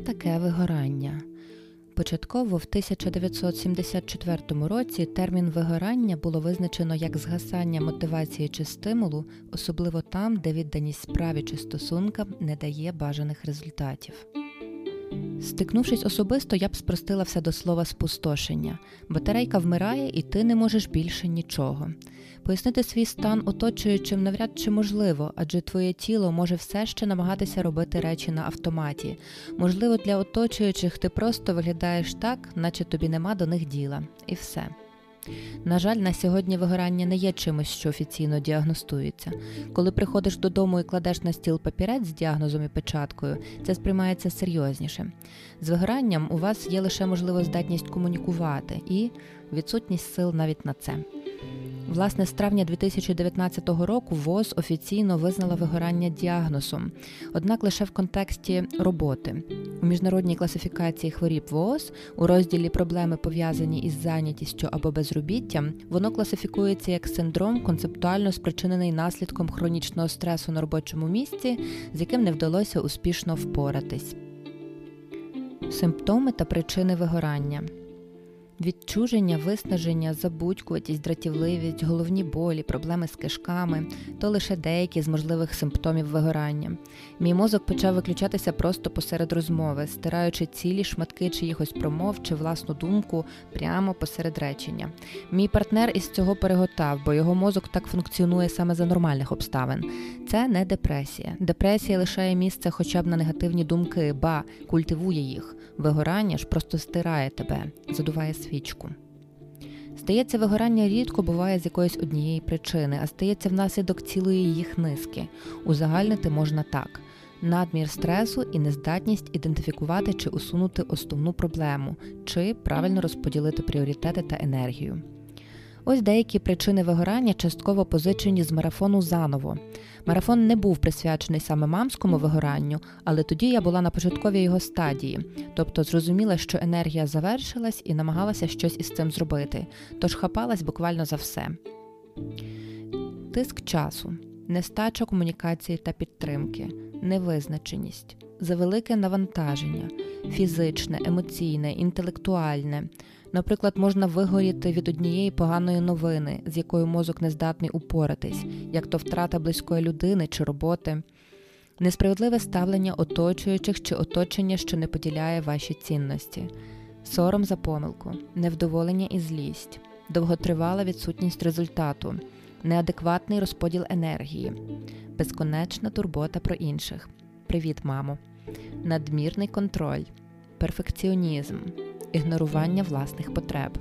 таке вигорання? Початково в 1974 році термін вигорання було визначено як згасання мотивації чи стимулу, особливо там, де відданість справі чи стосункам не дає бажаних результатів. Стикнувшись особисто, я б спростила все до слова спустошення. Батарейка вмирає, і ти не можеш більше нічого. Пояснити свій стан оточуючим навряд чи можливо, адже твоє тіло може все ще намагатися робити речі на автоматі. Можливо, для оточуючих ти просто виглядаєш так, наче тобі нема до них діла, і все. На жаль, на сьогодні вигорання не є чимось, що офіційно діагностується. Коли приходиш додому і кладеш на стіл папірець з діагнозом і печаткою, це сприймається серйозніше. З вигоранням у вас є лише можлива здатність комунікувати і відсутність сил навіть на це. Власне, з травня 2019 року ВОЗ офіційно визнала вигорання діагнозом, однак лише в контексті роботи. У міжнародній класифікації хворіб ВОЗ у розділі проблеми пов'язані із зайнятістю або безробіттям, воно класифікується як синдром, концептуально спричинений наслідком хронічного стресу на робочому місці, з яким не вдалося успішно впоратись. Симптоми та причини вигорання. Відчуження, виснаження, забудькуватість, дратівливість, головні болі, проблеми з кишками то лише деякі з можливих симптомів вигорання. Мій мозок почав виключатися просто посеред розмови, стираючи цілі шматки чиїхось промов чи власну думку прямо посеред речення. Мій партнер із цього переготав, бо його мозок так функціонує саме за нормальних обставин. Це не депресія. Депресія лишає місце хоча б на негативні думки, ба культивує їх. Вигорання ж просто стирає тебе, задуває свічку. Здається, вигорання рідко буває з якоїсь однієї причини, а стається внаслідок цілої їх низки. Узагальнити можна так: надмір стресу і нездатність ідентифікувати чи усунути основну проблему, чи правильно розподілити пріоритети та енергію. Ось деякі причини вигорання частково позичені з марафону заново. Марафон не був присвячений саме мамському вигоранню, але тоді я була на початковій його стадії, тобто зрозуміла, що енергія завершилась і намагалася щось із цим зробити, тож хапалась буквально за все. Тиск часу, нестача комунікації та підтримки, невизначеність, завелике навантаження, фізичне, емоційне, інтелектуальне. Наприклад, можна вигоріти від однієї поганої новини, з якою мозок не здатний упоратись, як то втрата близької людини чи роботи, несправедливе ставлення оточуючих чи оточення, що не поділяє ваші цінності, сором за помилку, невдоволення і злість, довготривала відсутність результату, неадекватний розподіл енергії, безконечна турбота про інших. Привіт, мамо, надмірний контроль, перфекціонізм ігнорування власних потреб.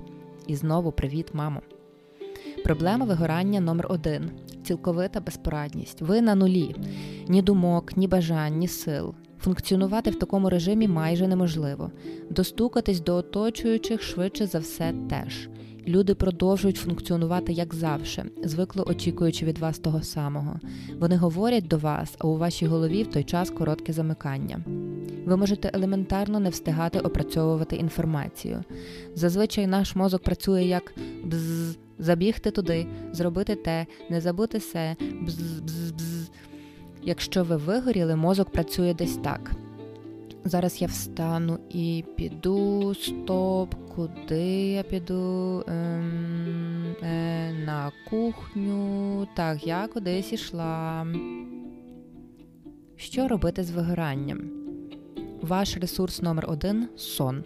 І знову привіт, мамо. Проблема вигорання номер один цілковита безпорадність. Ви на нулі, ні думок, ні бажань, ні сил. Функціонувати в такому режимі майже неможливо. Достукатись до оточуючих швидше за все теж. Люди продовжують функціонувати як завше, звикло очікуючи від вас того самого. Вони говорять до вас, а у вашій голові в той час коротке замикання. Ви можете елементарно не встигати опрацьовувати інформацію. Зазвичай наш мозок працює як бз, забігти туди, зробити те, не забути се, бз, бз, бз. Якщо ви вигоріли, мозок працює десь так. Зараз я встану і піду. Стоп, куди я піду? Ем, е, На кухню. Так, я кудись ішла. Що робити з вигоранням? Ваш ресурс номер один сон.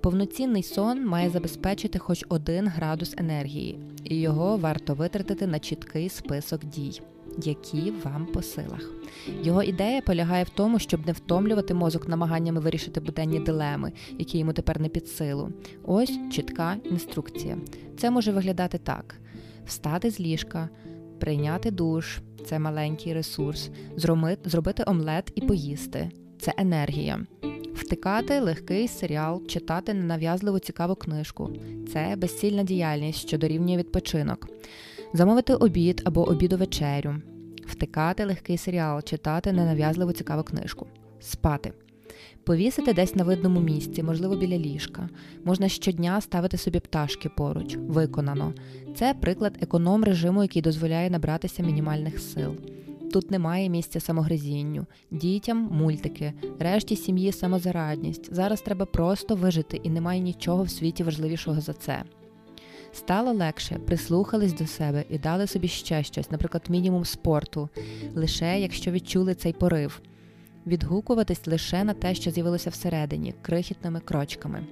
Повноцінний сон має забезпечити хоч один градус енергії, і його варто витратити на чіткий список дій які вам по силах. Його ідея полягає в тому, щоб не втомлювати мозок намаганнями вирішити буденні дилеми, які йому тепер не під силу. Ось чітка інструкція. Це може виглядати так: встати з ліжка, прийняти душ це маленький ресурс, зробити омлет і поїсти це енергія. Втикати легкий серіал, читати ненав'язливу цікаву книжку це безцільна діяльність, що дорівнює відпочинок замовити обід або обіду вечерю, втикати легкий серіал, читати ненав'язливу цікаву книжку, спати. Повісити десь на видному місці, можливо, біля ліжка. Можна щодня ставити собі пташки поруч, виконано. Це приклад економ режиму, який дозволяє набратися мінімальних сил. Тут немає місця самогризінню, дітям мультики, решті сім'ї самозарадність. Зараз треба просто вижити, і немає нічого в світі важливішого за це. Стало легше, прислухались до себе і дали собі ще щось, наприклад, мінімум спорту, лише якщо відчули цей порив, відгукуватись лише на те, що з'явилося всередині, крихітними крочками.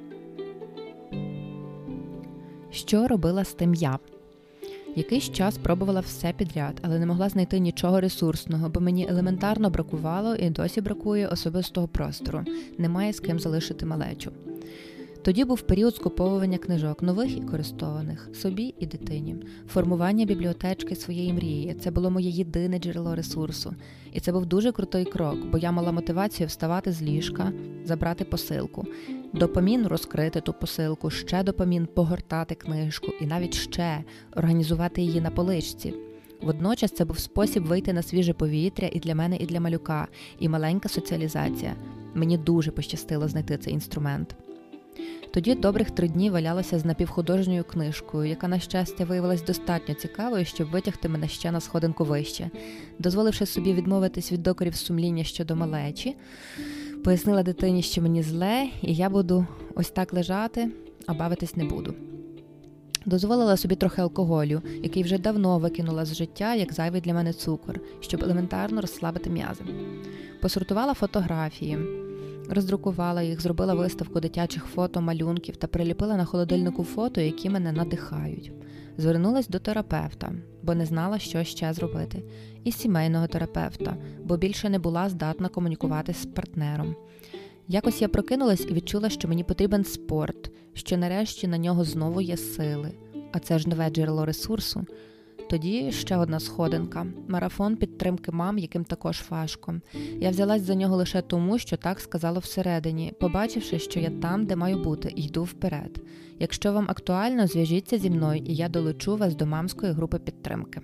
Що робила з тим я? Якийсь час пробувала все підряд, але не могла знайти нічого ресурсного, бо мені елементарно бракувало і досі бракує особистого простору. Немає з ким залишити малечу. Тоді був період скуповування книжок, нових і користованих, собі і дитині, формування бібліотечки своєї мрії. Це було моє єдине джерело ресурсу. І це був дуже крутий крок, бо я мала мотивацію вставати з ліжка, забрати посилку, допомін розкрити ту посилку, ще допомін погортати книжку і навіть ще організувати її на поличці. Водночас це був спосіб вийти на свіже повітря і для мене, і для малюка, і маленька соціалізація. Мені дуже пощастило знайти цей інструмент. Тоді добрих три дні валялася з напівхудожньою книжкою, яка, на щастя, виявилась достатньо цікавою, щоб витягти мене ще на сходинку вище, дозволивши собі відмовитись від докорів сумління щодо малечі, пояснила дитині, що мені зле, і я буду ось так лежати, а бавитись не буду. Дозволила собі трохи алкоголю, який вже давно викинула з життя як зайвий для мене цукор, щоб елементарно розслабити м'язи. Посортувала фотографії. Роздрукувала їх, зробила виставку дитячих фото, малюнків та приліпила на холодильнику фото, які мене надихають. Звернулась до терапевта, бо не знала, що ще зробити, і сімейного терапевта, бо більше не була здатна комунікувати з партнером. Якось я прокинулась і відчула, що мені потрібен спорт, що нарешті на нього знову є сили, а це ж нове джерело ресурсу. Тоді ще одна сходинка марафон підтримки мам, яким також важко. Я взялась за нього лише тому, що так сказало всередині, побачивши, що я там, де маю бути, йду вперед. Якщо вам актуально, зв'яжіться зі мною, і я долучу вас до мамської групи підтримки.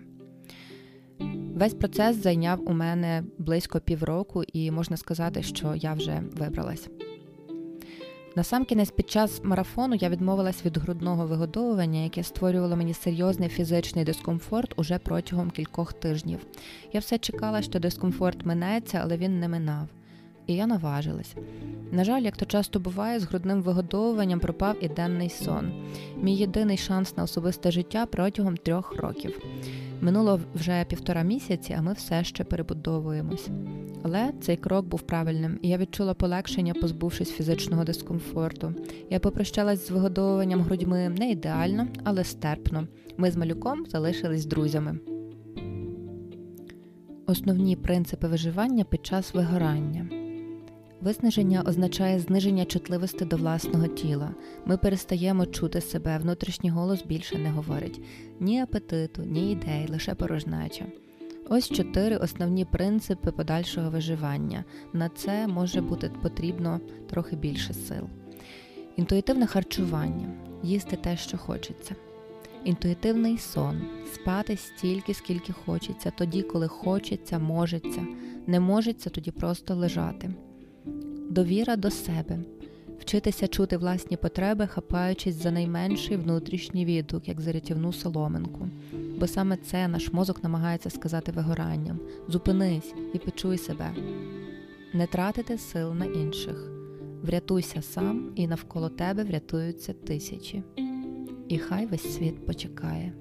Весь процес зайняв у мене близько півроку, і можна сказати, що я вже вибралась. Насамкінець під час марафону я відмовилась від грудного вигодовування, яке створювало мені серйозний фізичний дискомфорт уже протягом кількох тижнів. Я все чекала, що дискомфорт минеться, але він не минав. І я наважилась. На жаль, як то часто буває, з грудним вигодовуванням пропав і денний сон. Мій єдиний шанс на особисте життя протягом трьох років. Минуло вже півтора місяці, а ми все ще перебудовуємось. Але цей крок був правильним, і я відчула полегшення, позбувшись фізичного дискомфорту. Я попрощалась з вигодовуванням грудьми не ідеально, але стерпно. Ми з малюком залишились друзями. Основні принципи виживання під час вигорання. Виснаження означає зниження чутливості до власного тіла. Ми перестаємо чути себе, внутрішній голос більше не говорить ні апетиту, ні ідей, лише порожнеча. Ось чотири основні принципи подальшого виживання. На це може бути потрібно трохи більше сил. Інтуїтивне харчування їсти те, що хочеться. Інтуїтивний сон спати стільки, скільки хочеться, тоді, коли хочеться, можеться, не можеться, тоді просто лежати. Довіра до себе, вчитися чути власні потреби, хапаючись за найменший внутрішній відгук, як за рятівну соломинку бо саме це наш мозок намагається сказати вигоранням. Зупинись і почуй себе, не тратити сил на інших. Врятуйся сам, і навколо тебе врятуються тисячі. І хай весь світ почекає.